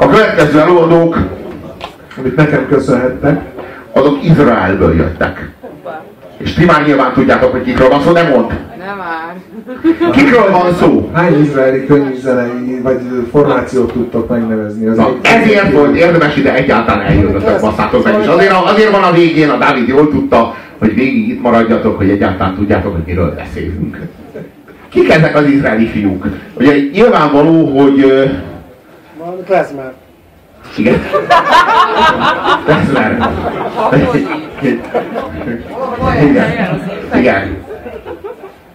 A következő előadók, amit nekem köszönhettek, azok Izraelből jöttek. És ti már nyilván tudjátok, hogy kikről van szó, nem mond. Nem már. Kikről van szó? hány izraeli könyvzenei vagy formációt tudtok megnevezni? Az Na, ezért volt érdemes ide egyáltalán eljöttetek, basszátok meg. És azért, azért van a végén, a Dávid jól tudta, hogy végig itt maradjatok, hogy egyáltalán tudjátok, hogy miről beszélünk. Kik ezek az izraeli fiúk? Ugye nyilvánvaló, hogy klezmer. igen. Leszler. Igen. Igen.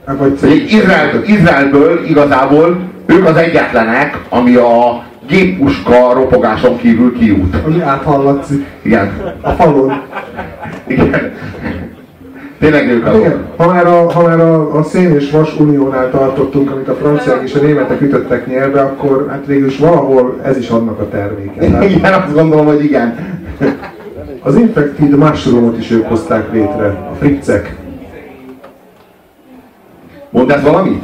Vagy Hogy Izraelből, Izraelből igazából ők az egyetlenek, ami a géppuska ropogáson kívül kijut. ami áthallatszik Igen. a falon. Igen. Tényleg ők azok. Igen, ha már a, ha már a, a szén és vas uniónál tartottunk, amit a franciák és a németek ütöttek nyelve, akkor hát végül is valahol ez is annak a terméke. Tehát Igen, azt gondolom, hogy igen. az infected mushroomot is ők hozták létre, a friccek. Mondd ezt valamit?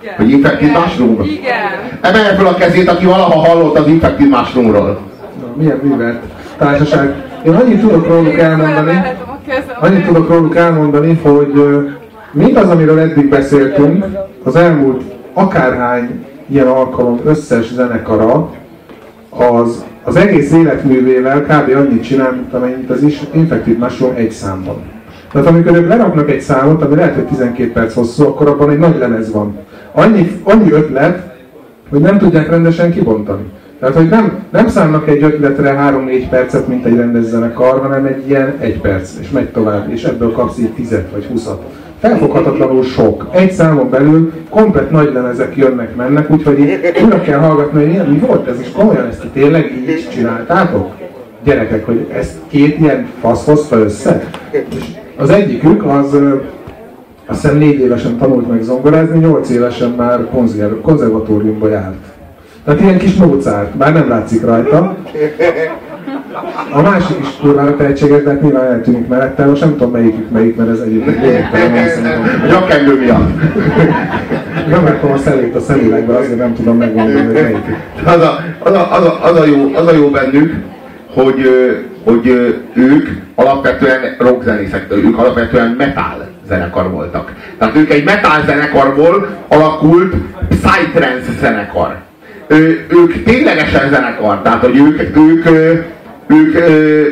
Igen. Hogy infected Igen. mushroom? Igen. Emelje fel a kezét, aki valaha hallott az infected mushroomról. Na, milyen művelt társaság. Én annyit tudok róluk elmondani. Annyit tudok róluk elmondani, hogy mindaz, amiről eddig beszéltünk, az elmúlt akárhány ilyen alkalom összes zenekara, az, az egész életművével kb. annyit csinál, mint amennyit az is Infected Mushroom egy számban. Tehát amikor ők leraknak egy számot, ami lehet, hogy 12 perc hosszú, akkor abban egy nagy lemez van. Annyi, annyi ötlet, hogy nem tudják rendesen kibontani. Tehát, hogy nem, nem számnak egy ötletre 3-4 percet, mint egy rendes zenekar, hanem egy ilyen egy perc, és megy tovább, és ebből kapsz így 10 vagy 20 Felfoghatatlanul sok. Egy számon belül komplet nagy lemezek jönnek, mennek, úgyhogy újra kell hallgatni, hogy ilyen, mi volt ez, és komolyan ezt tényleg így csináltátok? Gyerekek, hogy ezt két ilyen fasz hozta össze? És az egyikük az azt hiszem négy évesen tanult meg zongorázni, nyolc évesen már konzerv, konzervatóriumba járt. Tehát ilyen kis Mozart, bár nem látszik rajta. A másik is kurvára tehetséges, de hát nyilván eltűnik mellette, most nem tudom melyikük melyik, mert ez egyébként lényegtelen nyakkendő miatt. Nem vettem a szelét a szemüvegbe, azért nem tudom megmondani, hogy melyikük. Az a, az, a, az, a, az, a jó, az a jó bennük, hogy, hogy ők alapvetően rockzenészek, ők alapvetően metal zenekar voltak. Tehát ők egy metal zenekarból alakult psytrance zenekar. Ö, ők ténylegesen zenekar, tehát hogy ők, ők, ők ö,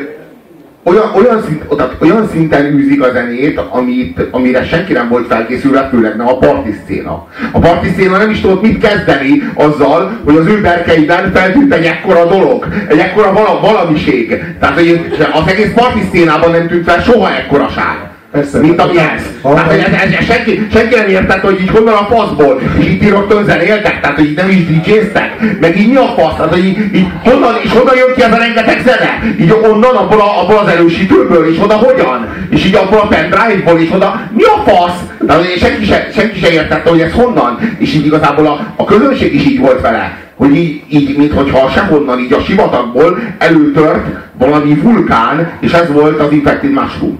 olyan, olyan, szint, tehát olyan szinten űzik a zenét, amit, amire senki nem volt felkészülve, főleg nem a parti szcéna. A parti szcéna nem is tudott mit kezdeni azzal, hogy az ő berkeiben feltűnt egy ekkora dolog, egy ekkora vala, valamiség. Tehát hogy az egész parti szcénában nem tűnt fel soha ekkoraság. Persze. Mint ami ez. Ha- Tehát, hogy ez, ez, senki, senki nem értette, hogy így honnan a faszból, és így rögtön zenéltek, tehát hogy így nem is DJ-ztek, meg így mi a fasz, tehát hogy így, így honnan, és honnan jön ki ez a rengeteg zene? Így onnan, abból, a, abból az erősítőből, és oda hogyan? És így abból a pendrive-ból, és oda, mi a fasz? Tehát hogy senki se, senki se értette, hogy ez honnan, és így igazából a, a közönség is így volt vele, hogy így, így minthogyha sehonnan, így a sivatagból előtört valami vulkán, és ez volt az Infected Mushroom.